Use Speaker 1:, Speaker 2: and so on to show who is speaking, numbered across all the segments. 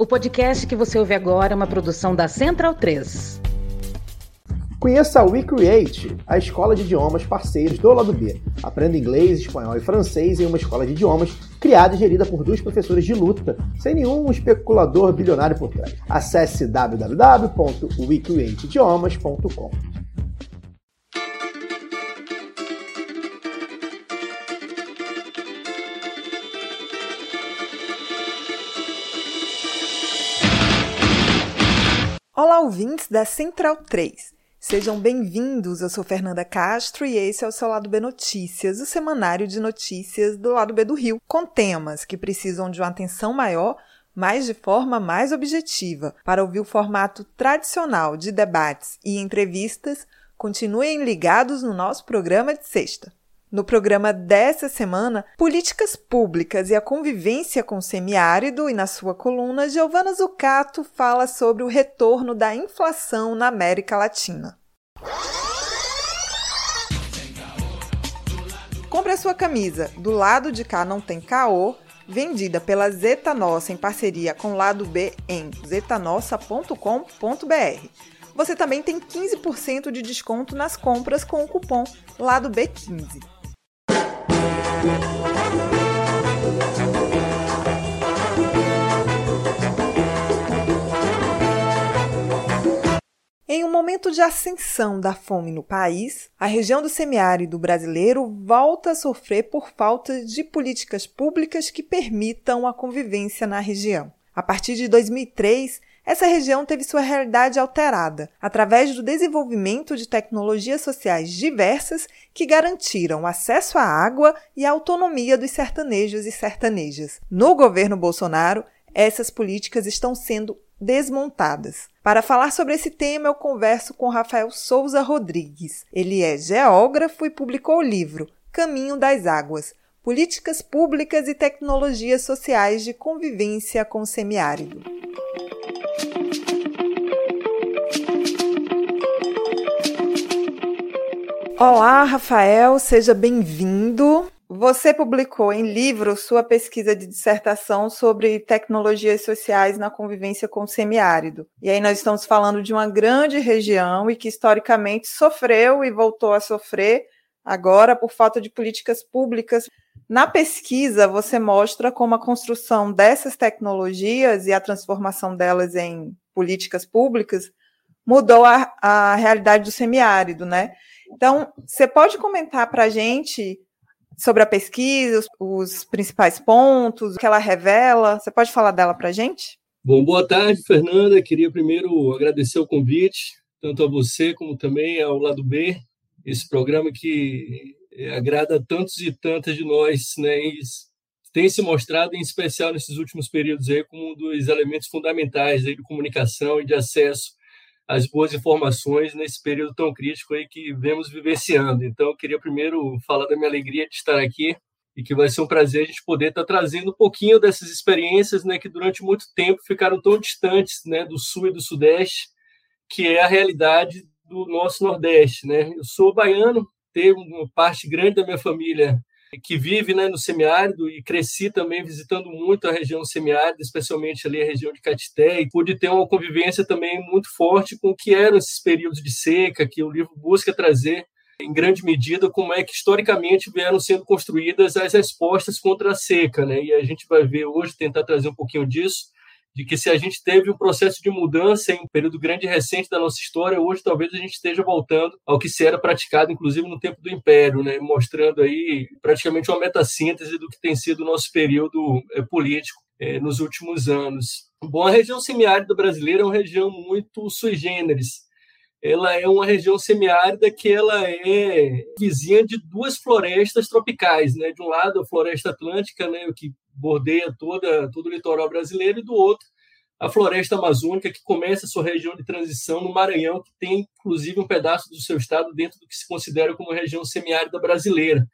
Speaker 1: O podcast que você ouve agora é uma produção da Central 3.
Speaker 2: Conheça a WeCreate, a escola de idiomas parceiros do lado B. Aprenda inglês, espanhol e francês em uma escola de idiomas criada e gerida por duas professoras de luta, sem nenhum especulador bilionário por trás. Acesse www.wecreateidiomas.com.
Speaker 3: Olá, ouvintes da Central 3. Sejam bem-vindos. Eu sou Fernanda Castro e esse é o seu Lado B Notícias, o semanário de notícias do Lado B do Rio, com temas que precisam de uma atenção maior, mas de forma mais objetiva. Para ouvir o formato tradicional de debates e entrevistas, continuem ligados no nosso programa de sexta. No programa dessa semana, Políticas Públicas e a Convivência com o Semiárido, e na sua coluna, Giovana Zucato fala sobre o retorno da inflação na América Latina. Compre a sua camisa Do Lado de Cá Não Tem Caô, vendida pela Zeta Nossa em parceria com o Lado B em zetanossa.com.br. Você também tem 15% de desconto nas compras com o cupom Lado B15. Em um momento de ascensão da fome no país, a região do semiárido brasileiro volta a sofrer por falta de políticas públicas que permitam a convivência na região. A partir de 2003, essa região teve sua realidade alterada através do desenvolvimento de tecnologias sociais diversas que garantiram acesso à água e a autonomia dos sertanejos e sertanejas. No governo Bolsonaro, essas políticas estão sendo desmontadas. Para falar sobre esse tema, eu converso com Rafael Souza Rodrigues. Ele é geógrafo e publicou o livro Caminho das Águas: Políticas Públicas e Tecnologias Sociais de Convivência com o Semiárido. Olá, Rafael, seja bem-vindo. Você publicou em livro sua pesquisa de dissertação sobre tecnologias sociais na convivência com o semiárido. E aí nós estamos falando de uma grande região e que historicamente sofreu e voltou a sofrer agora por falta de políticas públicas. Na pesquisa, você mostra como a construção dessas tecnologias e a transformação delas em políticas públicas mudou a, a realidade do semiárido, né? Então, você pode comentar para a gente sobre a pesquisa, os, os, principais pontos, o que ela revela? Você pode falar dela para a gente?
Speaker 4: Bom, boa tarde, Fernanda. Queria primeiro agradecer o convite, tanto a você como também ao Lado B, esse programa que eh, agrada tantos e tantas de nós, né? E tem se mostrado, em especial nesses últimos períodos, aí, como um dos elementos fundamentais aí, de comunicação e de acesso as boas informações nesse período tão crítico aí que vemos vivenciando. Então, eu queria primeiro falar da minha alegria de estar aqui e que vai ser um prazer a gente poder estar trazendo um pouquinho dessas experiências, né, que durante muito tempo ficaram tão distantes, né, do sul e do sudeste, que é a realidade do nosso nordeste, né? Eu sou baiano, uma parte grande da minha família que vive né, no semiárido e cresci também visitando muito a região semiárida, especialmente ali a região de Catité, e pude ter uma convivência também muito forte com o que eram esses períodos de seca, que o livro busca trazer em grande medida como é que historicamente vieram sendo construídas as respostas contra a seca, né? E a gente vai ver hoje tentar trazer um pouquinho disso de que se a gente teve um processo de mudança em um período grande e recente da nossa história, hoje talvez a gente esteja voltando ao que se era praticado, inclusive no tempo do Império, né? mostrando aí praticamente uma metassíntese do que tem sido o nosso período é, político é, nos últimos anos. Bom, a região semiárida brasileira é uma região muito sui generis. Ela é uma região semiárida que ela é vizinha de duas florestas tropicais, né? De um lado a floresta atlântica, né, que bordeia toda, todo o litoral brasileiro, e do outro, a floresta amazônica, que começa a sua região de transição no Maranhão, que tem, inclusive, um pedaço do seu estado dentro do que se considera como região semiárida brasileira.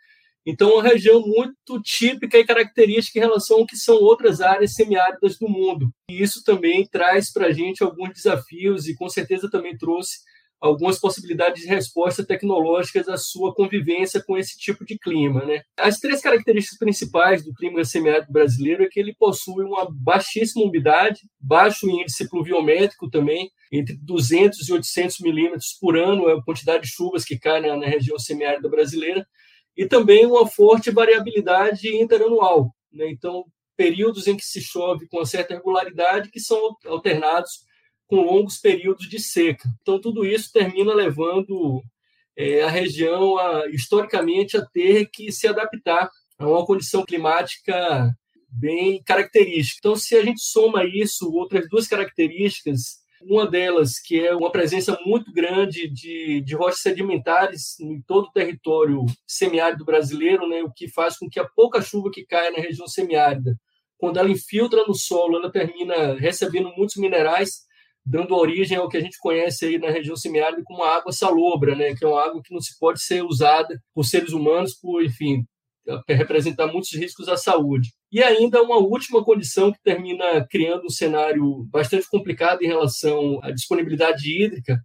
Speaker 4: Então, uma região muito típica e característica em relação ao que são outras áreas semiáridas do mundo. E isso também traz para a gente alguns desafios e, com certeza, também trouxe algumas possibilidades de resposta tecnológicas à sua convivência com esse tipo de clima. Né? As três características principais do clima semiárido brasileiro é que ele possui uma baixíssima umidade, baixo índice pluviométrico também, entre 200 e 800 milímetros por ano é a quantidade de chuvas que cai na, região semiárida brasileira, e também uma forte variabilidade interanual. Né? Então, períodos em que se chove com certa regularidade que são alternados com longos períodos de seca. Então, tudo isso termina levando é, a região, a, historicamente, a ter que se adaptar a uma condição climática bem característica. Então, se a gente soma isso, outras duas características, uma delas que é uma presença muito grande de, de rochas sedimentares em todo o território semiárido brasileiro, né, o que faz com que a pouca chuva que cai na região semiárida, quando ela infiltra no solo, ela termina recebendo muitos minerais, dando origem ao que a gente conhece aí na região semiárida como água salobra, né, que é uma água que não se pode ser usada por seres humanos, por, enfim, representar muitos riscos à saúde. E ainda uma última condição que termina criando um cenário bastante complicado em relação à disponibilidade hídrica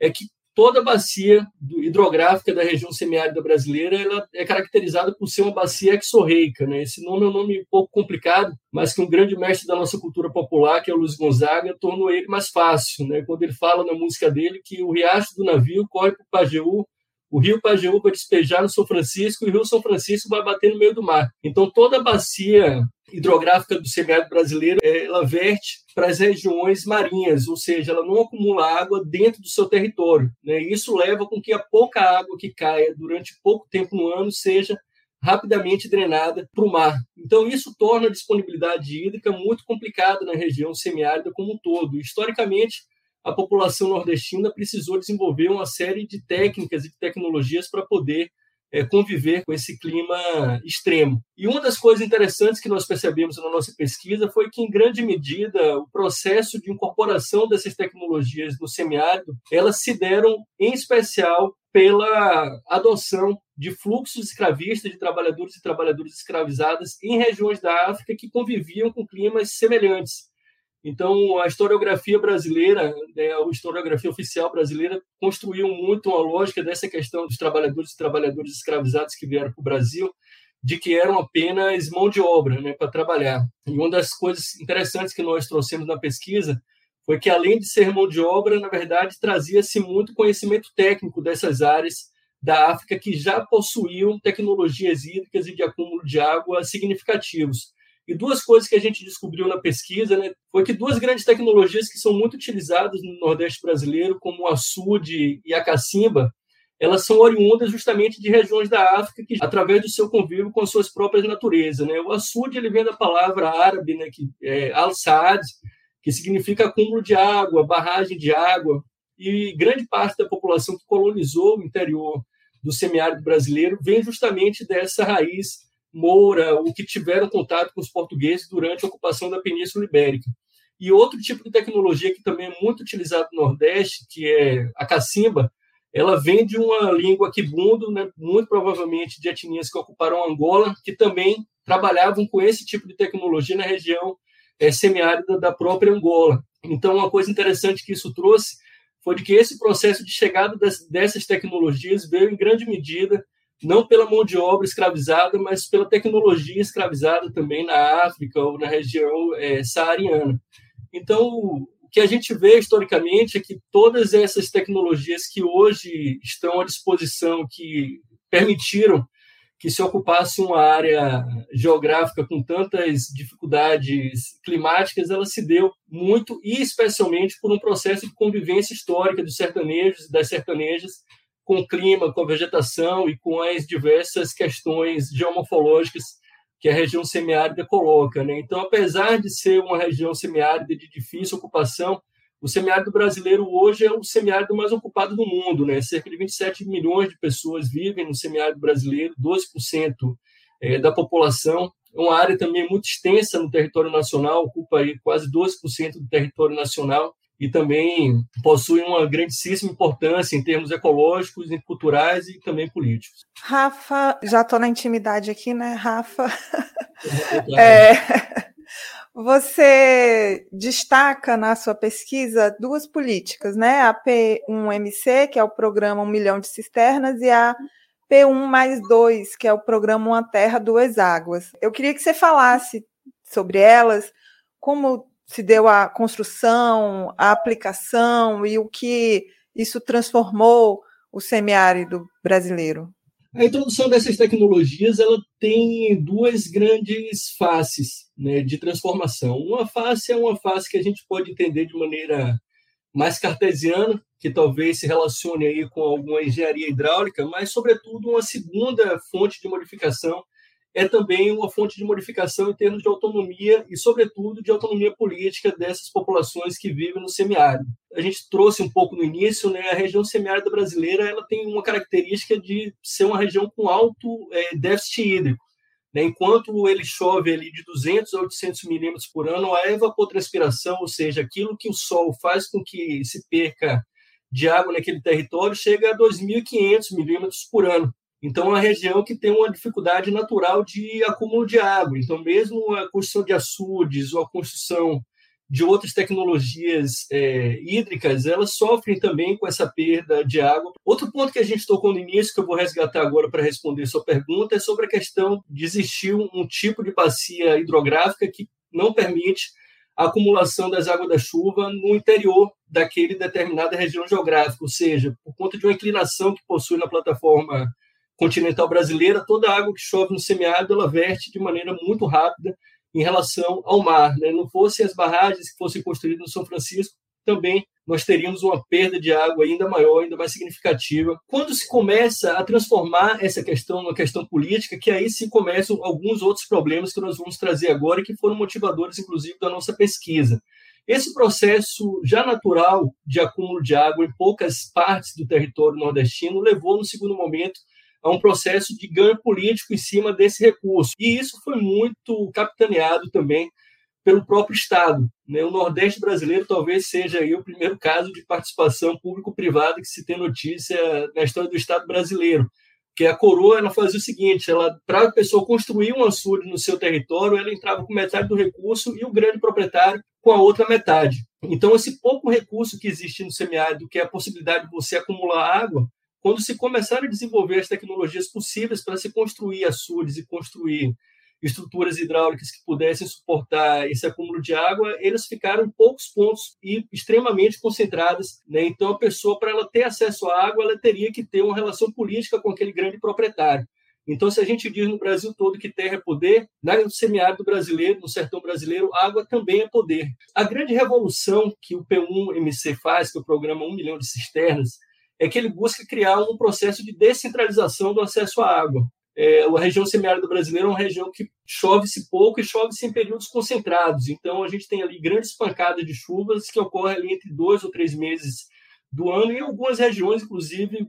Speaker 4: é que toda a bacia hidrográfica da região semiárida brasileira ela é caracterizada por ser uma bacia exorreica. Né? Esse nome é um nome um pouco complicado, mas que um grande mestre da nossa cultura popular, que é o Luiz Gonzaga, tornou ele mais fácil. Né? Quando ele fala na música dele que o riacho do navio corre para o Pajeú o rio Pajeú vai despejar no São Francisco e o rio São Francisco vai bater no meio do mar. Então, toda a bacia hidrográfica do semiárido brasileiro, ela verte para as regiões marinhas, ou seja, ela não acumula água dentro do seu território. Né? Isso leva com que a pouca água que caia durante pouco tempo no ano seja rapidamente drenada para o mar. Então, isso torna a disponibilidade hídrica muito complicada na região semiárida como um todo. Historicamente, a população nordestina precisou desenvolver uma série de técnicas e de tecnologias para poder é, conviver com esse clima extremo. E uma das coisas interessantes que nós percebemos na nossa pesquisa foi que, em grande medida, o processo de incorporação dessas tecnologias no semiárido, elas se deram, em especial, pela adoção de fluxos escravistas de trabalhadores e trabalhadoras escravizadas em regiões da África que conviviam com climas semelhantes. Então, a historiografia brasileira, né, a historiografia oficial brasileira, construiu muito uma lógica dessa questão dos trabalhadores e trabalhadoras escravizados que vieram para o Brasil, de que eram apenas mão de obra né, para trabalhar. E uma das coisas interessantes que nós trouxemos na pesquisa foi que, além de ser mão de obra, na verdade, trazia-se muito conhecimento técnico dessas áreas da África que já possuíam tecnologias hídricas e de acúmulo de água significativos. E duas coisas que a gente descobriu na pesquisa né, foi que duas grandes tecnologias que são muito utilizadas no Nordeste brasileiro, como o açude e a cacimba, elas são oriundas justamente de regiões da África que, através do seu convívio com as suas próprias naturezas. Né? O açude ele vem da palavra árabe, né, que é al-saad, que significa acúmulo de água, barragem de água, e grande parte da população que colonizou o interior do semiárido brasileiro vem justamente dessa raiz Moura, o que tiveram contato com os portugueses durante a ocupação da Península Ibérica. E outro tipo de tecnologia que também é muito utilizado no Nordeste, que é a cacimba, ela vem de uma língua quibundo, né, muito provavelmente de etnias que ocuparam Angola, que também trabalhavam com esse tipo de tecnologia na região é, semiárida da própria Angola. Então, uma coisa interessante que isso trouxe foi de que esse processo de chegada das, dessas tecnologias veio em grande medida não pela mão de obra escravizada, mas pela tecnologia escravizada também na África ou na região é, saariana. Então, o que a gente vê historicamente é que todas essas tecnologias que hoje estão à disposição, que permitiram que se ocupasse uma área geográfica com tantas dificuldades climáticas, ela se deu muito e especialmente por um processo de convivência histórica dos sertanejos e das sertanejas com o clima, com a vegetação e com as diversas questões geomorfológicas que a região semiárida coloca. Né? Então, apesar de ser uma região semiárida de difícil ocupação, o semiárido brasileiro hoje é o semiárido mais ocupado do mundo. Né? Cerca de 27 milhões de pessoas vivem no semiárido brasileiro, 12% é, da população. É uma área também muito extensa no território nacional, ocupa aí quase 12% do território nacional e também possui uma grandíssima importância em termos ecológicos, culturais e também políticos.
Speaker 3: Rafa, já estou na intimidade aqui, né, Rafa? É, Você destaca na sua pesquisa duas políticas, né? A P1MC, que é o programa Um Milhão de Cisternas, e a P1 mais 2, que é o programa Uma Terra, Duas Águas. Eu queria que você falasse sobre elas, como se deu a construção, a aplicação e o que isso transformou o semiárido brasileiro.
Speaker 4: A introdução dessas tecnologias ela tem duas grandes faces né, de transformação. Uma face é uma face que a gente pode entender de maneira mais cartesiana, que talvez se relacione aí com alguma engenharia hidráulica, mas, sobretudo, uma segunda fonte de modificação é também uma fonte de modificação em termos de autonomia e, sobretudo, de autonomia política dessas populações que vivem no semiárido. A gente trouxe um pouco no início, né, a região semiárida brasileira ela tem uma característica de ser uma região com alto é, déficit hídrico. Né? Enquanto ele chove ali de 200 a 800 milímetros por ano, a evapotranspiração, ou seja, aquilo que o sol faz com que se perca de água naquele território, chega a 2.500 milímetros por ano. Então, é uma região que tem uma dificuldade natural de acúmulo de água. Então, mesmo a construção de açudes ou a construção de outras tecnologias é, hídricas, elas sofrem também com essa perda de água. Outro ponto que a gente tocou no início, que eu vou resgatar agora para responder sua pergunta, é sobre a questão de existir um, tipo de bacia hidrográfica que não permite a acumulação das águas da chuva no interior daquele determinada região geográfica, ou seja, por conta de uma inclinação que possui na plataforma continental brasileira, toda a água que chove no semiárido ela verte de maneira muito rápida em relação ao mar. Né? Não fossem as barragens que fossem construídas no São Francisco, também nós teríamos uma perda de água ainda maior, ainda mais significativa. Quando se começa a transformar essa questão numa questão política, que aí se começam alguns outros problemas que nós vamos trazer agora e que foram motivadores, inclusive, da nossa pesquisa. Esse processo já natural de acúmulo de água em poucas partes do território nordestino levou, no segundo momento, a um processo de ganho político em cima desse recurso. E isso foi muito capitaneado também pelo próprio Estado. Né? O Nordeste brasileiro talvez seja aí o primeiro caso de participação público-privada que se tem notícia na história do Estado brasileiro. Que a coroa ela fazia o seguinte: ela para a pessoa construir um açude no seu território, ela entrava com metade do recurso e o grande proprietário com a outra metade. Então, esse pouco recurso que existe no semiárido, que é a possibilidade de você acumular água, quando se começaram a desenvolver as tecnologias possíveis para se construir açudes e construir estruturas hidráulicas que pudessem suportar esse acúmulo de água, eles ficaram em poucos pontos e extremamente concentradas. Né? Então, a pessoa, para ela ter acesso à água, ela teria que ter uma relação política com aquele grande proprietário. Então, se a gente diz no Brasil todo que terra é poder, no semiárido brasileiro, no sertão brasileiro, água também é poder. A grande revolução que o P1MC faz, que é o programa 1 milhão de cisternas, é que ele busca criar um processo de descentralização do acesso à água. É, a região semiárida brasileira é uma região que chove-se pouco e chove-se em períodos concentrados. Então, a gente tem ali grandes pancadas de chuvas que ocorrem ali entre dois ou três meses do ano, e em algumas regiões, inclusive,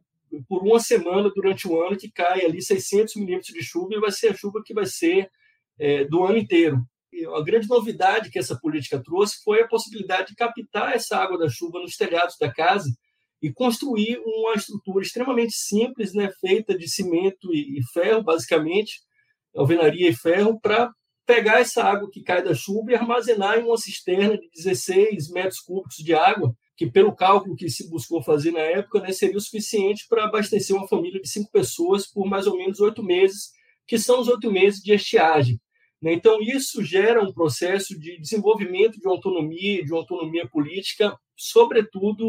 Speaker 4: por uma semana durante o ano, que cai ali 600 milímetros de chuva e vai ser a chuva que vai ser é, do ano inteiro. E a grande novidade que essa política trouxe foi a possibilidade de captar essa água da chuva nos telhados da casa e construir uma estrutura extremamente simples, né, feita de cimento e, e ferro, basicamente, alvenaria e ferro, para pegar essa água que cai da chuva e armazenar em uma cisterna de 16 metros cúbicos de água, que pelo cálculo que se buscou fazer na época, né, seria o suficiente para abastecer uma família de cinco pessoas por mais ou menos oito meses, que são os oito meses de estiagem. Né. Então, isso gera um processo de desenvolvimento de autonomia, de autonomia política, sobretudo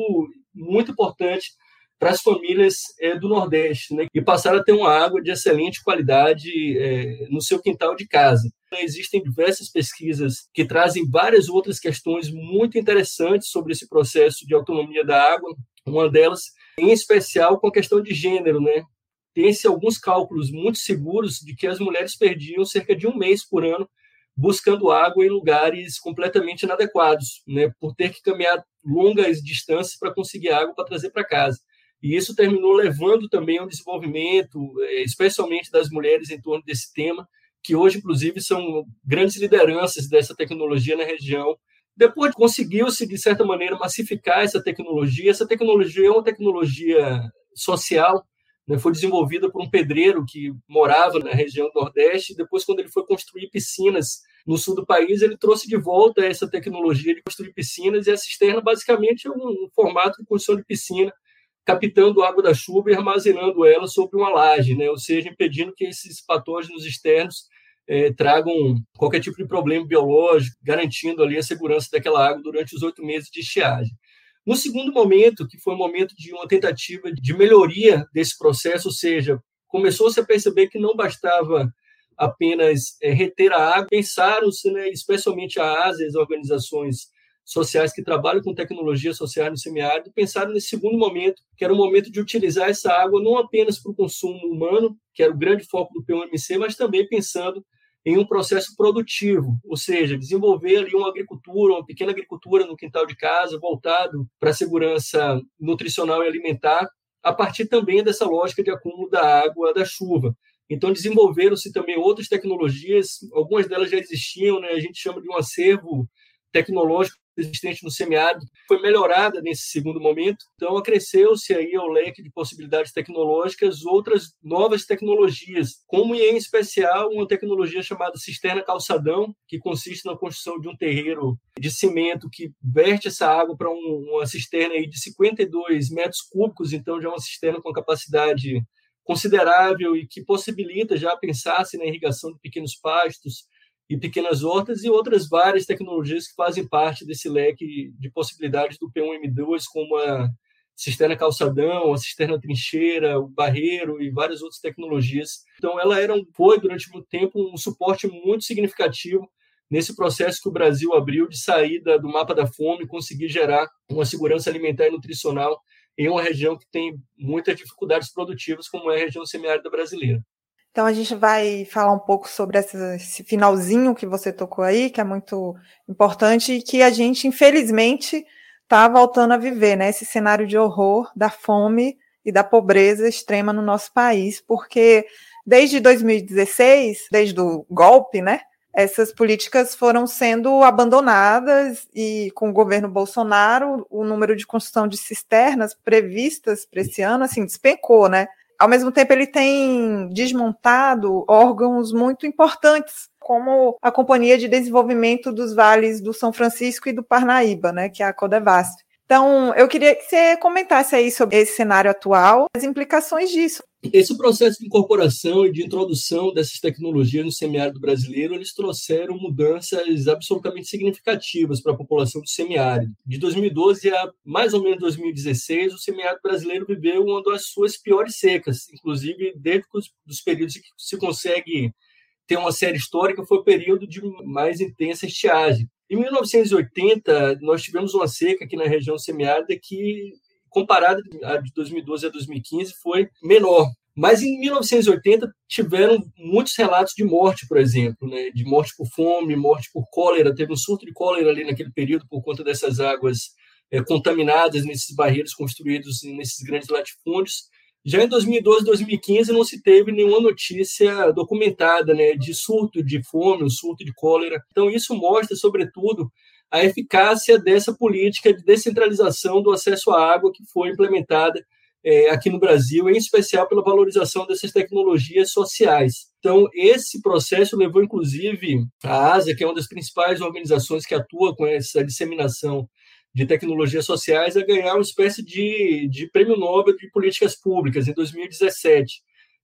Speaker 4: muito importante para as famílias é, do Nordeste, né, e passaram a ter uma água de excelente qualidade é, no seu quintal de casa. Existem diversas pesquisas que trazem várias outras questões muito interessantes sobre esse processo de autonomia da água. Uma delas, em especial, com a questão de gênero, né? Tem-se alguns cálculos muito seguros de que as mulheres perdiam cerca de um mês por ano buscando água em lugares completamente inadequados, né, por ter que caminhar longas distâncias para conseguir água para trazer para casa. E isso terminou levando também ao desenvolvimento, eh, especialmente das mulheres em torno desse tema, que hoje, inclusive, são grandes lideranças dessa tecnologia na região. Depois conseguiu-se, de certa maneira, massificar essa tecnologia. Essa tecnologia é uma tecnologia social, né, foi desenvolvida por um pedreiro que morava na região do Nordeste. Depois, quando ele foi construir piscinas no sul do país, ele trouxe de volta essa tecnologia de construir piscinas e a cisterna basicamente é um, formato de construção de piscina, captando água da chuva e armazenando ela sobre uma laje, né? ou seja, impedindo que esses patógenos externos é, tragam qualquer tipo de problema biológico, garantindo ali a segurança daquela água durante os oito meses de estiagem. No segundo momento, que foi o um momento de uma tentativa de melhoria desse processo, ou seja, começou-se a perceber que não bastava apenas é, reter a água, pensaram-se, né, especialmente a ASA, as organizações sociais que trabalham com tecnologia social no semiárido, pensaram nesse segundo momento, que era o momento de utilizar essa água não apenas para o consumo humano, que era o grande foco do PUMC, mas também pensando em um processo produtivo, ou seja, desenvolver ali uma agricultura, uma pequena agricultura no quintal de casa, voltado para a segurança nutricional e alimentar, a partir também dessa lógica de acúmulo da água da chuva. Então, desenvolveram-se também outras tecnologias, algumas delas já existiam, né? a gente chama de um acervo tecnológico existente no semiárido foi melhorada nesse segundo momento. Então, acresceu-se aí ao leque de possibilidades tecnológicas outras novas tecnologias, como em especial uma tecnologia chamada cisterna calçadão, que consiste na construção de um terreiro de cimento que verte essa água para um, uma cisterna aí de 52 metros cúbicos, então já é uma cisterna com capacidade considerável e que possibilita já pensar-se na irrigação de pequenos pastos, e pequenas hortas e outras várias tecnologias que fazem parte desse leque de possibilidades do P1M2, como a cisterna calçadão, a cisterna trincheira, o barreiro e várias outras tecnologias. Então, ela era um, foi, durante muito tempo, um suporte muito significativo nesse processo que o Brasil abriu de saída do mapa da fome e conseguir gerar uma segurança alimentar e nutricional em uma região que tem muitas dificuldades produtivas, como é a região semiárida brasileira.
Speaker 3: Então a gente vai falar um pouco sobre esse finalzinho que você tocou aí, que é muito importante e que a gente, infelizmente, está voltando a viver, né? Esse cenário de horror da fome e da pobreza extrema no nosso país, porque desde 2016, desde o golpe, né? Essas políticas foram sendo abandonadas e com o governo Bolsonaro o número de construção de cisternas previstas para esse ano assim despencou, né? Ao mesmo tempo ele tem desmontado órgãos muito importantes, como a Companhia de Desenvolvimento dos Vales do São Francisco e do Parnaíba, né, que é a Codevasf. Então, eu queria que você comentasse aí sobre esse cenário atual, as implicações disso.
Speaker 4: Esse processo de incorporação e de introdução dessas tecnologias no semiárido brasileiro, eles trouxeram mudanças absolutamente significativas para a população do semiárido. De 2012 a mais ou menos 2016, o semiárido brasileiro viveu uma das suas piores secas, inclusive desde os períodos que se consegue ter uma série histórica, foi o período de mais intensa estiagem. Em 1980, nós tivemos uma seca aqui na região semiárida que, comparada de 2012 a 2015, foi menor. Mas em 1980 tiveram muitos relatos de morte, por exemplo, né? de morte por fome, morte por cólera. Teve um surto de cólera ali naquele período por conta dessas águas é, contaminadas nesses barreiros construídos nesses grandes latifúndios. Já em 2012, 2015, não se teve nenhuma notícia documentada né, de surto de fome, um surto de cólera. Então, isso mostra, sobretudo, a eficácia dessa política de descentralização do acesso à água que foi implementada é, aqui no Brasil, em especial pela valorização dessas tecnologias sociais. Então, esse processo levou, inclusive, a ASA, que é uma das principais organizações que atua com essa disseminação de tecnologias sociais a ganhar uma espécie de, de prêmio Nobel de políticas públicas em 2017.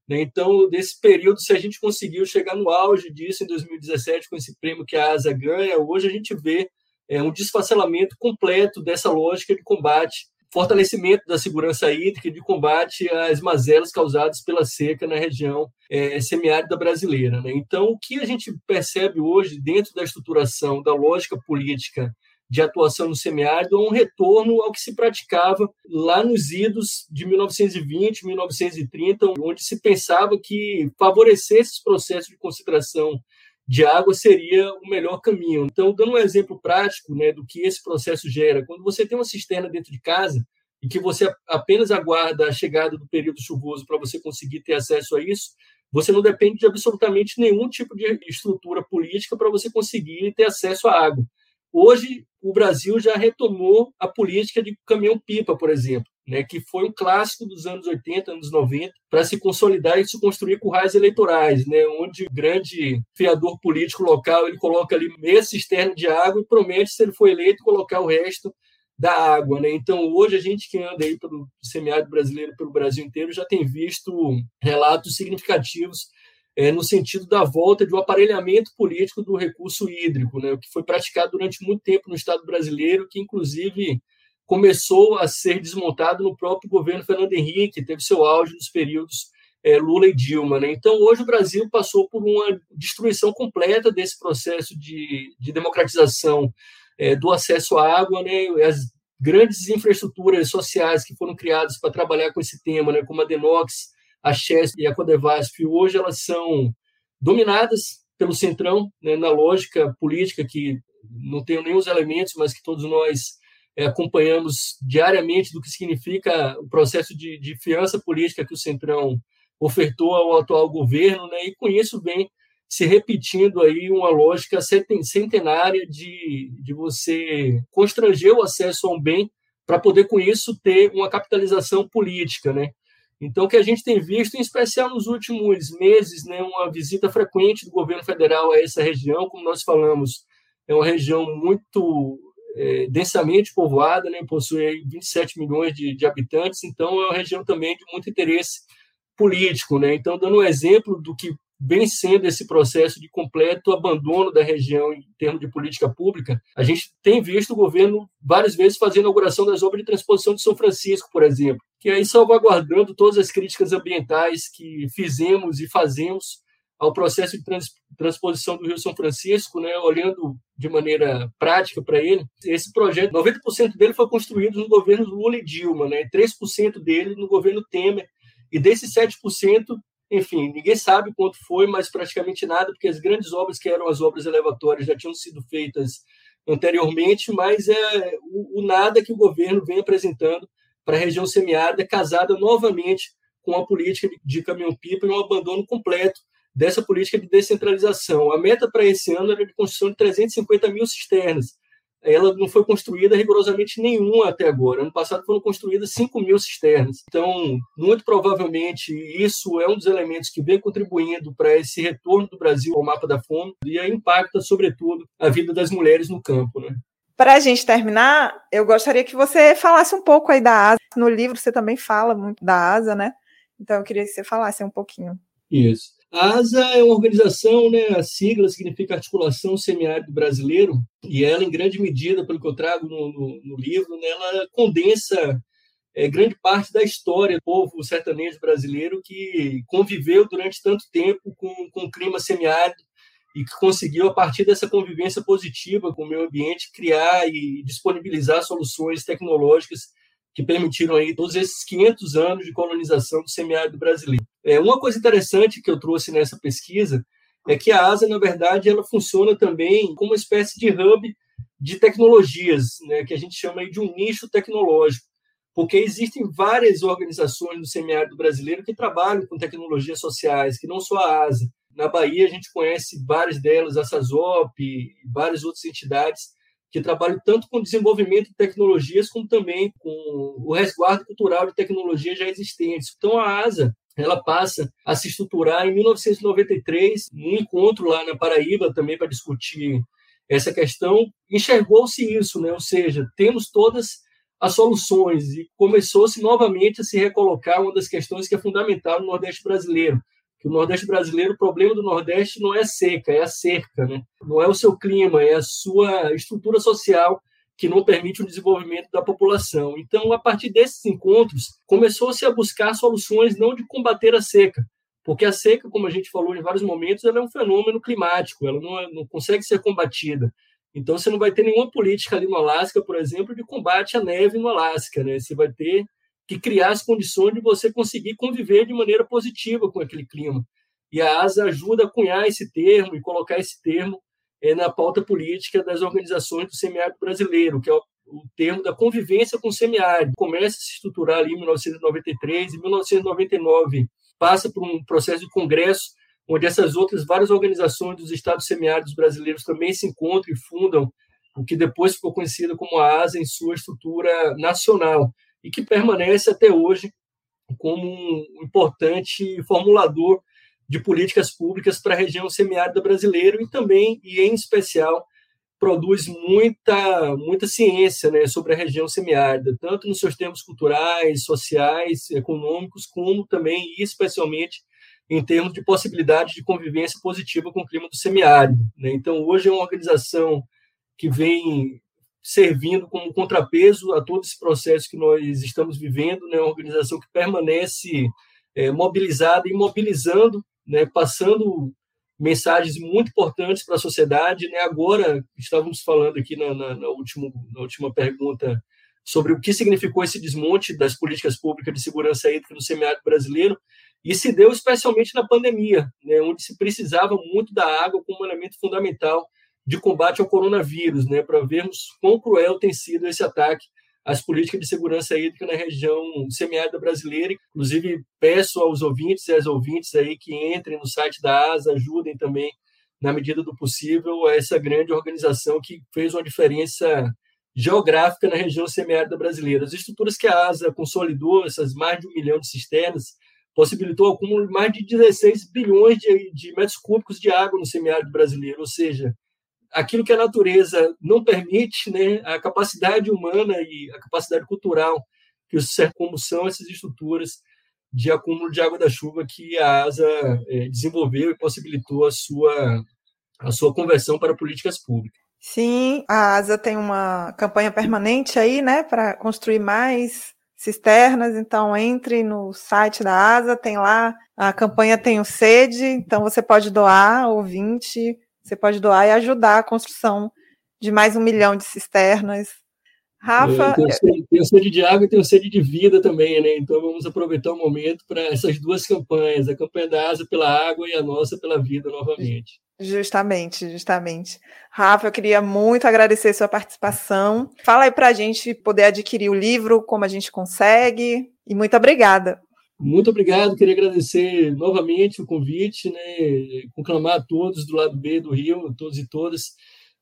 Speaker 4: Né? Então, nesse período, se a gente conseguiu chegar no auge disso em 2017 com esse prêmio que a ASA ganha, hoje a gente vê é, um desfacelamento completo dessa lógica de combate, fortalecimento da segurança hídrica e de combate às mazelas causadas pela seca na região é, semiárida brasileira. Né? Então, o que a gente percebe hoje dentro da estruturação da lógica política de atuação no semiárido, um retorno ao que se praticava lá nos idos de 1920, 1930, onde se pensava que favorecer esses processos de concentração de água seria o melhor caminho. Então, dando um exemplo prático né, do que esse processo gera, quando você tem uma cisterna dentro de casa e que você apenas aguarda a chegada do período chuvoso para você conseguir ter acesso a isso, você não depende de absolutamente nenhum tipo de estrutura política para você conseguir ter acesso à água. Hoje, o Brasil já retomou a política de caminhão-pipa, por exemplo. Né, que foi um clássico dos anos 80, anos 90, para se consolidar e se construir currais eleitorais, né, onde o grande fiador político local ele coloca ali meia cisterna de água e promete, se ele for eleito, colocar o resto da água. Né? Então, hoje, a gente que anda aí pelo semiárido brasileiro, pelo Brasil inteiro, já tem visto relatos significativos é, no sentido da volta de um aparelhamento político do recurso hídrico, né? o que foi praticado durante muito tempo no Estado brasileiro, que, inclusive, começou a ser desmontado no próprio governo Fernando Henrique, teve seu auge nos períodos é, Lula e Dilma. Né? Então, hoje o Brasil passou por uma destruição completa desse processo de, de democratização é, do acesso à água, né? as grandes infraestruturas sociais que foram criadas para trabalhar com esse tema, né? como a Denox, a Chesp e a Codevasf, hoje elas são dominadas pelo Centrão, né? na lógica política que não tenho nenhum os elementos, mas que todos nós acompanhamos diariamente do que significa o processo de, de fiança política que o Centrão ofertou ao atual governo, né? e com isso vem se repetindo aí uma lógica centenária de, de você constranger o acesso a um bem para poder, com isso, ter uma capitalização política, né? Então, o que a gente tem visto, em especial nos últimos meses, né, uma visita frequente do governo federal a essa região, como nós falamos, é uma região muito é, densamente povoada, né, possui 27 milhões de, de, habitantes, então é uma região também de muito interesse político. Né? Então, dando um exemplo do que vem sendo esse processo de completo abandono da região em termos de política pública, a gente tem visto o governo várias vezes fazer a inauguração das obras de transposição de São Francisco, por exemplo, que aí salvaguardando todas as críticas ambientais que fizemos e fazemos ao processo de trans, transposição do Rio São Francisco, né, olhando de maneira prática para ele, esse projeto, 90% dele foi construído no governo Lula e Dilma, né, 3% dele no governo Temer, e desses 7%, enfim, ninguém sabe quanto foi, mas praticamente nada, porque as grandes obras que eram as obras elevatórias já tinham sido feitas anteriormente, mas é o, o nada que o governo vem apresentando para a região semiárida, casada novamente com a política de caminhão-pipa e um abandono completo dessa política de descentralização. A meta para esse ano era de construção de 350 mil cisternas. Ela não foi construída rigorosamente nenhuma até agora. Ano passado foram construídas 5 mil cisternas. Então, muito provavelmente, isso é um dos elementos que vem contribuindo para esse retorno do Brasil ao mapa da fome e impacta, sobretudo, a vida das mulheres no campo. Né?
Speaker 3: Para a gente terminar, eu gostaria que você falasse um pouco aí da ASA. No livro você também fala muito da ASA, né? Então eu queria que você falasse um pouquinho.
Speaker 4: Isso. A ASA é uma organização, né, a sigla significa Articulação Semiárido Brasileiro, e ela, em grande medida, pelo que eu trago no, no, no livro, né, ela condensa é, grande parte da história do povo sertanejo brasileiro que conviveu durante tanto tempo com, com o clima semiárido e que conseguiu, a partir dessa convivência positiva com o meio ambiente, criar e disponibilizar soluções tecnológicas que permitiram aí todos esses 500 anos de colonização do semiárido brasileiro. É, uma coisa interessante que eu trouxe nessa pesquisa é que a ASA, na verdade, ela funciona também como uma espécie de hub de tecnologias, né, que a gente chama aí de um nicho tecnológico, porque existem várias organizações do semiárido brasileiro que trabalham com tecnologias sociais, que não só a ASA. Na Bahia, a gente conhece várias delas, a SASOP várias outras entidades que trabalham tanto com desenvolvimento de tecnologias, como também com o resguardo cultural de tecnologias já existentes. Então, a ASA ela passa a se estruturar em 1993, num encontro lá na Paraíba também para discutir essa questão, enxergou-se isso, né? ou seja, temos todas as soluções e começou-se novamente a se recolocar uma das questões que é fundamental no Nordeste brasileiro, que o Nordeste brasileiro, o problema do Nordeste não é seca, é a cerca, né? Não é o seu clima, é a sua estrutura social que não permite o desenvolvimento da população. Então, a partir desses encontros, começou-se a buscar soluções não de combater a seca, porque a seca, como a gente falou em vários momentos, ela é um fenômeno climático, ela não, é, não consegue ser combatida. Então, você não vai ter nenhuma política ali no Alasca, por exemplo, de combate à neve no Alasca. Né? Você vai ter que criar as condições de você conseguir conviver de maneira positiva com aquele clima. E a ASA ajuda a cunhar esse termo e colocar esse termo é, na pauta política das organizações do semiárido brasileiro, que é o, o termo da convivência com o semiárido. Começa a se estruturar ali em 1993 e 1999 passa por um processo de congresso onde essas outras várias organizações dos estados semiáridos brasileiros também se encontram e fundam o que depois ficou conhecido como a ASA em sua estrutura nacional. E que permanece até hoje como um importante formulador de políticas públicas para a região semiárida brasileira e também, e em especial, produz muita, muita ciência né, sobre a região semiárida, tanto nos seus termos culturais, sociais, econômicos, como também e especialmente em termos de possibilidade de convivência positiva com o clima do semiárido. Né? Então, hoje é uma organização que vem servindo como contrapeso a todo esse processo que nós estamos vivendo, né? uma organização que permanece é, mobilizada e mobilizando, né? passando mensagens muito importantes para a sociedade. Né? Agora, estávamos falando aqui na, na, na, última, na última pergunta sobre o que significou esse desmonte das políticas públicas de segurança hídrica no semiárido brasileiro, e se deu especialmente na pandemia, né, onde se precisava muito da água como elemento fundamental de combate ao coronavírus, né, para vermos quão cruel tem sido esse ataque às políticas de segurança hídrica na região semiárida brasileira. Inclusive, peço aos ouvintes e às ouvintes aí que entrem no site da ASA, ajudem também, na medida do possível, essa grande organização que fez uma diferença geográfica na região semiárida brasileira. As estruturas que a ASA consolidou, essas mais de um milhão de cisternas, possibilitou o acúmulo de mais de 16 bilhões de, de metros cúbicos de água no semiárido brasileiro, ou seja, aquilo que a natureza não permite, né, a capacidade humana e a capacidade cultural que os como são essas estruturas de acúmulo de água da chuva que a ASA é, desenvolveu e possibilitou a sua, a sua conversão para políticas públicas.
Speaker 3: Sim, a ASA tem uma campanha permanente aí, né, para construir mais cisternas, então entre no site da ASA, tem lá, a campanha tem o sede, então você pode doar, ouvinte, você pode doar e ajudar a construção de mais um milhão de cisternas. Rafa.
Speaker 4: Eu tenho, sede, tenho sede de água e tenho sede de vida também, né? Então vamos aproveitar o momento para essas duas campanhas, a campanha da ASA pela água e a nossa pela vida novamente.
Speaker 3: Justamente, justamente. Rafa, eu queria muito agradecer sua participação. Fala aí para a gente poder adquirir o livro, como a gente consegue, e muito obrigada.
Speaker 4: Muito obrigado, queria agradecer novamente o convite, né, conclamar a todos do lado B do Rio, todos e todas,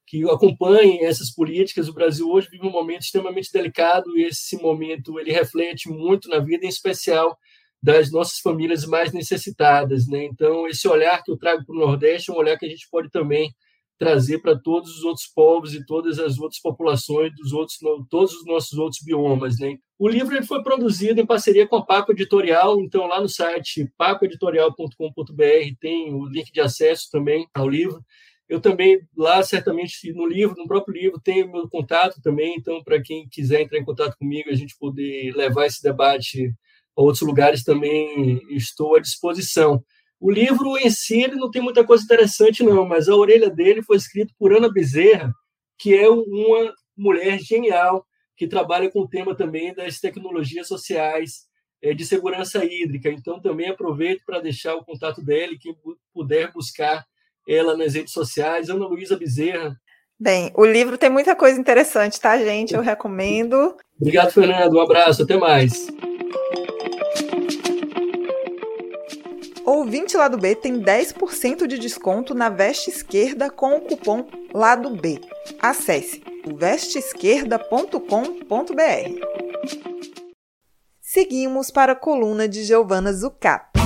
Speaker 4: que acompanhem essas políticas. O Brasil hoje vive um momento extremamente delicado e esse momento ele reflete muito na vida, em especial das nossas famílias mais necessitadas. Né? Então, esse olhar que eu trago para o Nordeste é um olhar que a gente pode também trazer para todos os outros povos e todas as outras populações dos outros todos os nossos outros biomas, né? O livro ele foi produzido em parceria com a Paco Editorial, então lá no site pacoeditorial.com.br tem o link de acesso também ao livro. Eu também lá certamente no livro, no próprio livro tem o meu contato também, então para quem quiser entrar em contato comigo, a gente poder levar esse debate a outros lugares também estou à disposição. O livro em si ele não tem muita coisa interessante, não, mas a orelha dele foi escrito por Ana Bezerra, que é uma mulher genial que trabalha com o tema também das tecnologias sociais é, de segurança hídrica. Então, também aproveito para deixar o contato dela quem puder buscar ela nas redes sociais, Ana Luísa Bezerra.
Speaker 3: Bem, o livro tem muita coisa interessante, tá, gente? Eu recomendo.
Speaker 4: Obrigado, Fernando. Um abraço. Até mais.
Speaker 3: Ouvinte Lado B tem 10% de desconto na veste esquerda com o cupom Lado B. Acesse vesteesquerda.com.br. Seguimos para a coluna de Giovana Zucato.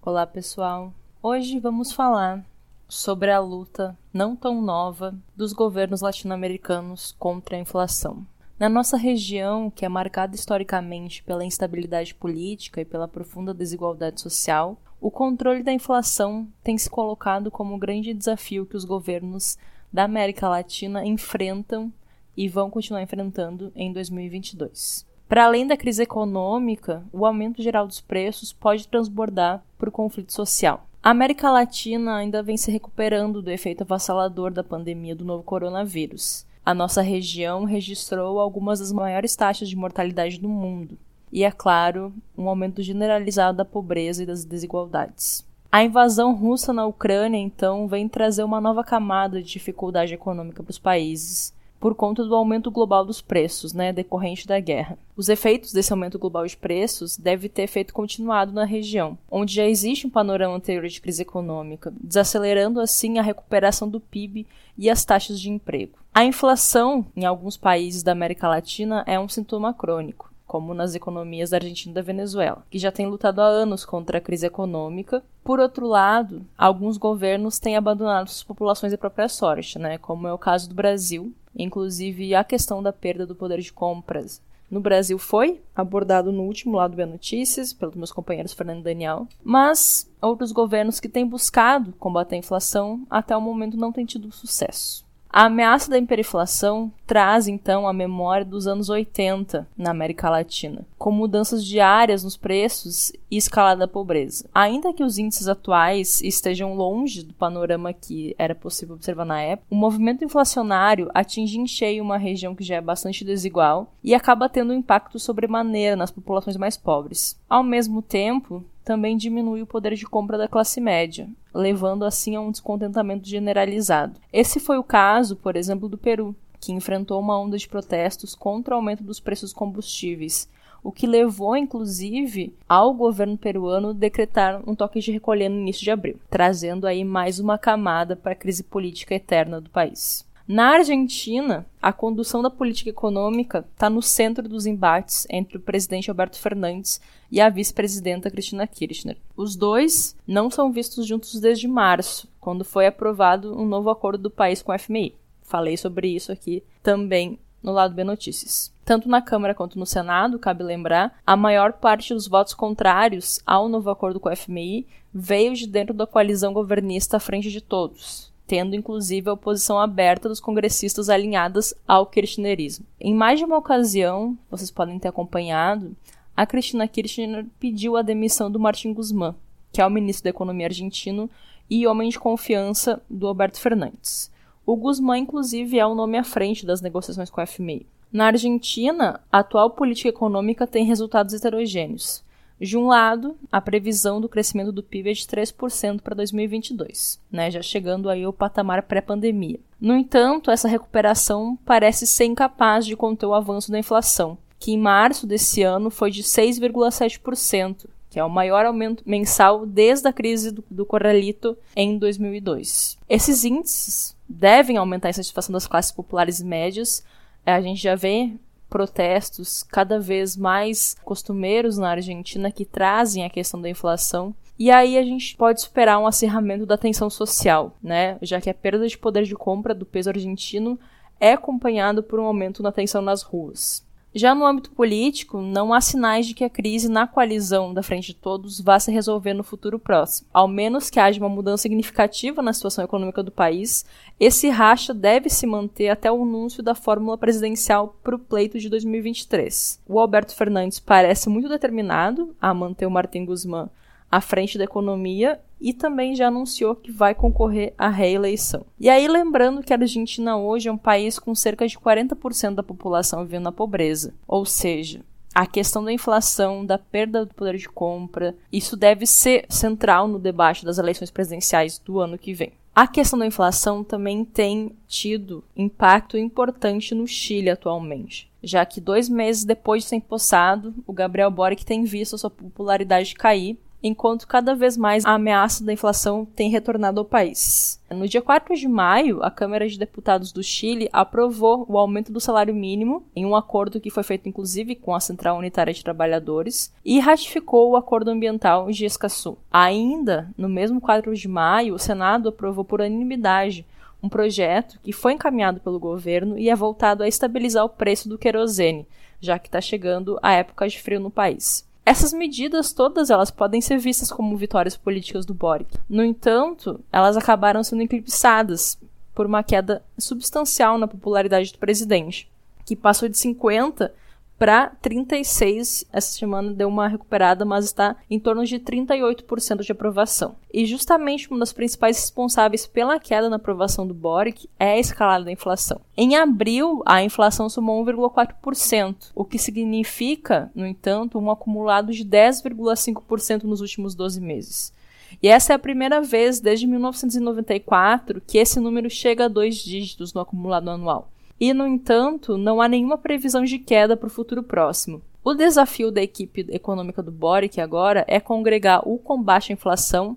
Speaker 5: Olá, pessoal. Hoje vamos falar sobre a luta não tão nova dos governos latino-americanos contra a inflação. Na nossa região, que é marcada historicamente pela instabilidade política e pela profunda desigualdade social, o controle da inflação tem se colocado como um grande desafio que os governos da América Latina enfrentam e vão continuar enfrentando em 2022. Para além da crise econômica, o aumento geral dos preços pode transbordar para o conflito social. A América Latina ainda vem se recuperando do efeito avassalador da pandemia do novo coronavírus. A nossa região registrou algumas das maiores taxas de mortalidade do mundo. E, é claro, um aumento generalizado da pobreza e das desigualdades. A invasão russa na Ucrânia, então, vem trazer uma nova camada de dificuldade econômica para os países, por conta do aumento global dos preços, né, decorrente da guerra. Os efeitos desse aumento global de preços devem ter efeito continuado na região, onde já existe um panorama anterior de crise econômica, desacelerando assim a recuperação do PIB e as taxas de emprego. A inflação em alguns países da América Latina é um sintoma crônico como nas economias da Argentina e da Venezuela, que já têm lutado há anos contra a crise econômica. Por outro lado, alguns governos têm abandonado suas populações à própria sorte, né, como é o caso do Brasil, inclusive a questão da perda do poder de compras. No Brasil foi abordado no último lado B Notícias, pelos meus companheiros Fernando e Daniel, mas outros governos que têm buscado combater a inflação até o momento não têm tido sucesso. A ameaça da hiperinflação traz então a memória dos anos 80 na América Latina, com mudanças diárias nos preços e escalada da pobreza. Ainda que os índices atuais estejam longe do panorama que era possível observar na época, o movimento inflacionário atinge em cheio uma região que já é bastante desigual e acaba tendo um impacto sobremaneira nas populações mais pobres. Ao mesmo tempo, também diminui o poder de compra da classe média, levando assim a um descontentamento generalizado. Esse foi o caso, por exemplo, do Peru, que enfrentou uma onda de protestos contra o aumento dos preços combustíveis, o que levou, inclusive, ao governo peruano decretar um toque de recolher no início de abril, trazendo aí mais uma camada para a crise política eterna do país. Na Argentina, a condução da política econômica está no centro dos embates entre o presidente Alberto Fernandes e a vice-presidenta Cristina Kirchner. Os dois não são vistos juntos desde março, quando foi aprovado um novo acordo do país com o FMI. Falei sobre isso aqui também no lado B Notícias. Tanto na Câmara quanto no Senado, cabe lembrar, a maior parte dos votos contrários ao novo acordo com o FMI veio de dentro da coalizão governista à frente de todos, tendo inclusive a oposição aberta dos congressistas alinhadas ao kirchnerismo. Em mais de uma ocasião, vocês podem ter acompanhado, a Cristina Kirchner pediu a demissão do Martin Guzmán, que é o ministro da Economia argentino e homem de confiança do Alberto Fernandes. O Guzmán, inclusive, é o nome à frente das negociações com a FMI. Na Argentina, a atual política econômica tem resultados heterogêneos. De um lado, a previsão do crescimento do PIB é de 3% para 2022, né, já chegando aí ao patamar pré-pandemia. No entanto, essa recuperação parece ser incapaz de conter o avanço da inflação, que em março desse ano foi de 6,7%, que é o maior aumento mensal desde a crise do, do Corralito em 2002. Esses índices devem aumentar a insatisfação das classes populares médias. A gente já vê protestos cada vez mais costumeiros na Argentina que trazem a questão da inflação. E aí a gente pode esperar um acirramento da tensão social, né? Já que a perda de poder de compra do peso argentino é acompanhado por um aumento na tensão nas ruas. Já no âmbito político, não há sinais de que a crise na coalizão da Frente de Todos vá se resolver no futuro próximo. Ao menos que haja uma mudança significativa na situação econômica do país, esse racha deve se manter até o anúncio da fórmula presidencial para o pleito de 2023. O Alberto Fernandes parece muito determinado a manter o Martin Guzmán à frente da economia e também já anunciou que vai concorrer à reeleição. E aí, lembrando que a Argentina hoje é um país com cerca de 40% da população vivendo na pobreza, ou seja, a questão da inflação, da perda do poder de compra, isso deve ser central no debate das eleições presidenciais do ano que vem. A questão da inflação também tem tido impacto importante no Chile atualmente, já que dois meses depois de ser empossado, o Gabriel Boric tem visto a sua popularidade cair enquanto cada vez mais a ameaça da inflação tem retornado ao país. No dia 4 de maio, a Câmara de Deputados do Chile aprovou o aumento do salário mínimo, em um acordo que foi feito inclusive com a Central Unitária de Trabalhadores, e ratificou o Acordo Ambiental de Escazú. Ainda, no mesmo 4 de maio, o Senado aprovou por unanimidade um projeto que foi encaminhado pelo governo e é voltado a estabilizar o preço do querosene, já que está chegando a época de frio no país. Essas medidas todas elas podem ser vistas como vitórias políticas do Boric. No entanto, elas acabaram sendo eclipsadas por uma queda substancial na popularidade do presidente, que passou de 50 para 36. Essa semana deu uma recuperada, mas está em torno de 38% de aprovação. E justamente uma das principais responsáveis pela queda na aprovação do Boric é a escalada da inflação. Em abril, a inflação somou 1,4%, o que significa, no entanto, um acumulado de 10,5% nos últimos 12 meses. E essa é a primeira vez desde 1994 que esse número chega a dois dígitos no acumulado anual. E, no entanto, não há nenhuma previsão de queda para o futuro próximo. O desafio da equipe econômica do Boric agora é congregar o combate à inflação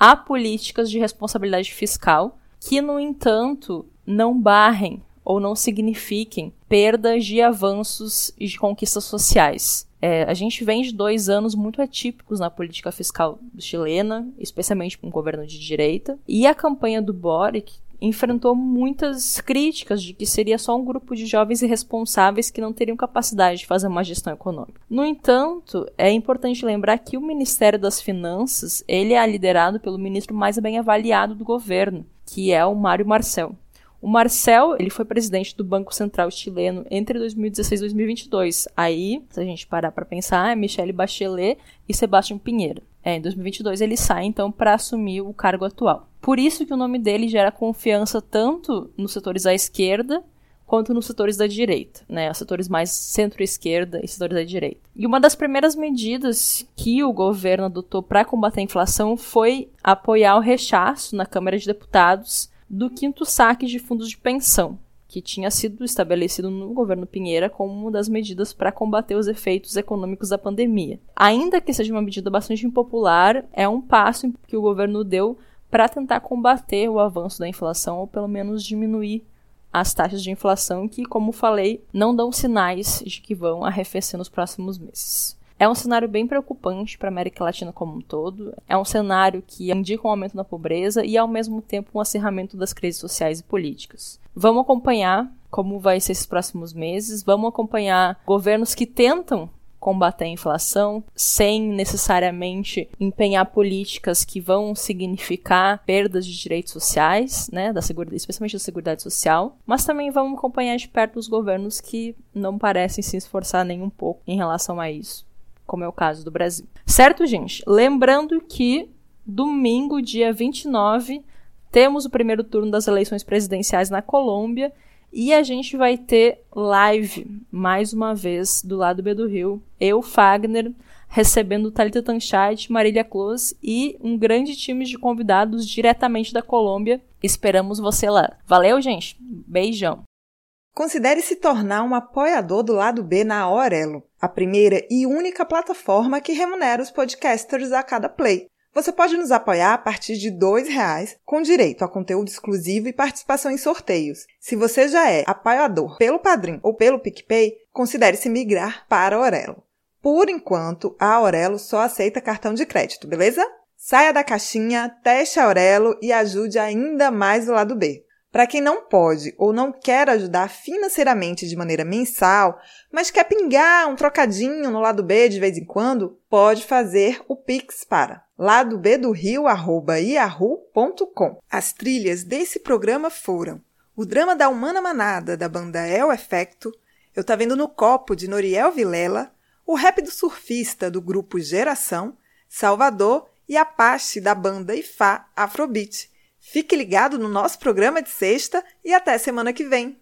Speaker 5: a políticas de responsabilidade fiscal, que, no entanto, não barrem ou não signifiquem perdas de avanços e de conquistas sociais. É, a gente vem de dois anos muito atípicos na política fiscal chilena, especialmente com o governo de direita, e a campanha do Boric enfrentou muitas críticas de que seria só um grupo de jovens irresponsáveis que não teriam capacidade de fazer uma gestão econômica. No entanto, é importante lembrar que o Ministério das Finanças ele é liderado pelo ministro mais bem avaliado do governo, que é o Mário Marcel. O Marcel, ele foi presidente do Banco Central chileno entre 2016 e 2022. Aí, se a gente parar para pensar, é Michele Bachelet e Sebastião Pinheiro. É, em 2022 ele sai então para assumir o cargo atual. Por isso que o nome dele gera confiança tanto nos setores da esquerda quanto nos setores da direita, né? Os setores mais centro-esquerda e setores da direita. E uma das primeiras medidas que o governo adotou para combater a inflação foi apoiar o rechaço na Câmara de Deputados do quinto saque de fundos de pensão, que tinha sido estabelecido no governo Pinheira como uma das medidas para combater os efeitos econômicos da pandemia. Ainda que seja uma medida bastante impopular, é um passo que o governo deu para tentar combater o avanço da inflação ou pelo menos diminuir as taxas de inflação que, como falei, não dão sinais de que vão arrefecer nos próximos meses. É um cenário bem preocupante para a América Latina como um todo. É um cenário que indica um aumento da pobreza e, ao mesmo tempo, um acirramento das crises sociais e políticas. Vamos acompanhar como vai ser esses próximos meses. Vamos acompanhar governos que tentam combater a inflação sem necessariamente empenhar políticas que vão significar perdas de direitos sociais, né, da seguridade, especialmente da seguridade social, mas também vamos acompanhar de perto os governos que não parecem se esforçar nem um pouco em relação a isso como é o caso do Brasil. Certo, gente? Lembrando que domingo, dia 29, temos o primeiro turno das eleições presidenciais na Colômbia e a gente vai ter live mais uma vez do lado B do Rio. Eu, Fagner, recebendo Thalita Tanchat, Marília Close e um grande time de convidados diretamente da Colômbia. Esperamos você lá. Valeu, gente. Beijão.
Speaker 3: Considere se tornar um apoiador do lado B na Aurelo, a primeira e única plataforma que remunera os podcasters a cada play. Você pode nos apoiar a partir de R$ reais, com direito a conteúdo exclusivo e participação em sorteios. Se você já é apoiador pelo Padrim ou pelo PicPay, considere se migrar para a. Por enquanto, a Aurelo só aceita cartão de crédito, beleza? Saia da caixinha, teste a Aurelo e ajude ainda mais o lado B. Para quem não pode ou não quer ajudar financeiramente de maneira mensal, mas quer pingar um trocadinho no lado B de vez em quando, pode fazer o Pix para ladobdorio@yahoo.com. As trilhas desse programa foram o drama da Humana Manada da banda El Efecto, Eu Tá Vendo no Copo de Noriel Vilela, o rap do surfista do grupo Geração, Salvador e Apache da banda Ifá Afrobeat. Fique ligado no nosso programa de sexta e até semana que vem.